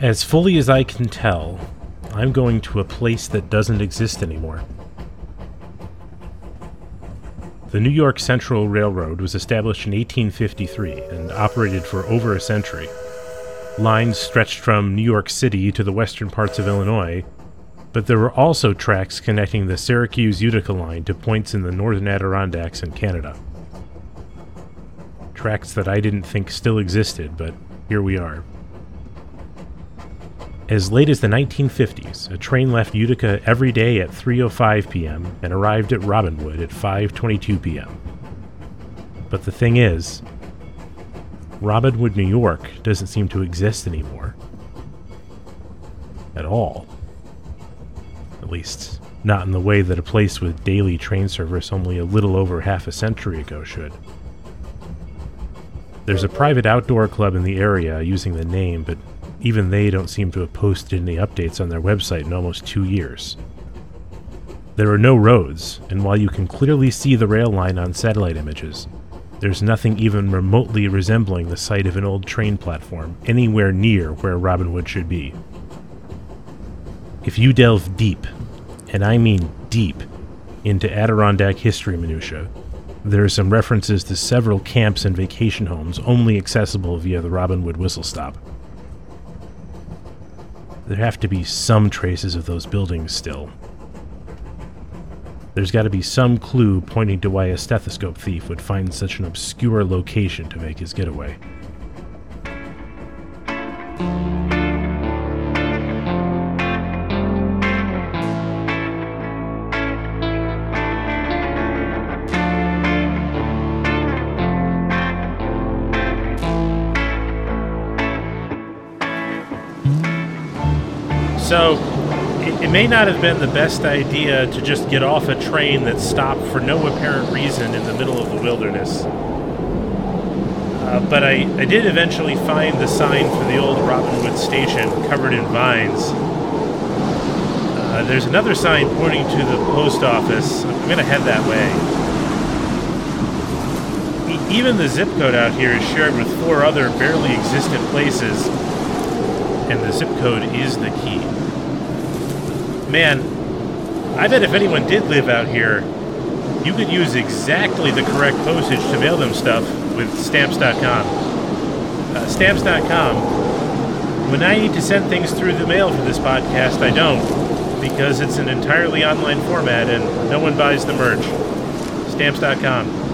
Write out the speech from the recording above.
As fully as I can tell, I'm going to a place that doesn't exist anymore. The New York Central Railroad was established in 1853 and operated for over a century. Lines stretched from New York City to the western parts of Illinois, but there were also tracks connecting the Syracuse Utica line to points in the northern Adirondacks and Canada. Tracks that I didn't think still existed, but here we are. As late as the 1950s, a train left Utica every day at 3:05 p.m. and arrived at Robinwood at 5:22 p.m. But the thing is, Robinwood, New York doesn't seem to exist anymore. At all. At least, not in the way that a place with daily train service only a little over half a century ago should. There's a private outdoor club in the area using the name, but even they don't seem to have posted any updates on their website in almost two years. There are no roads, and while you can clearly see the rail line on satellite images, there's nothing even remotely resembling the site of an old train platform anywhere near where Robinwood should be. If you delve deep, and I mean deep, into Adirondack history minutiae, there are some references to several camps and vacation homes only accessible via the Robinwood whistle stop. There have to be some traces of those buildings still. There's got to be some clue pointing to why a stethoscope thief would find such an obscure location to make his getaway. So, it, it may not have been the best idea to just get off a train that stopped for no apparent reason in the middle of the wilderness. Uh, but I, I did eventually find the sign for the old Robinwood station covered in vines. Uh, there's another sign pointing to the post office. I'm going to head that way. E- even the zip code out here is shared with four other barely existent places, and the zip code is the key. Man, I bet if anyone did live out here, you could use exactly the correct postage to mail them stuff with stamps.com. Uh, stamps.com. When I need to send things through the mail for this podcast, I don't, because it's an entirely online format and no one buys the merch. Stamps.com.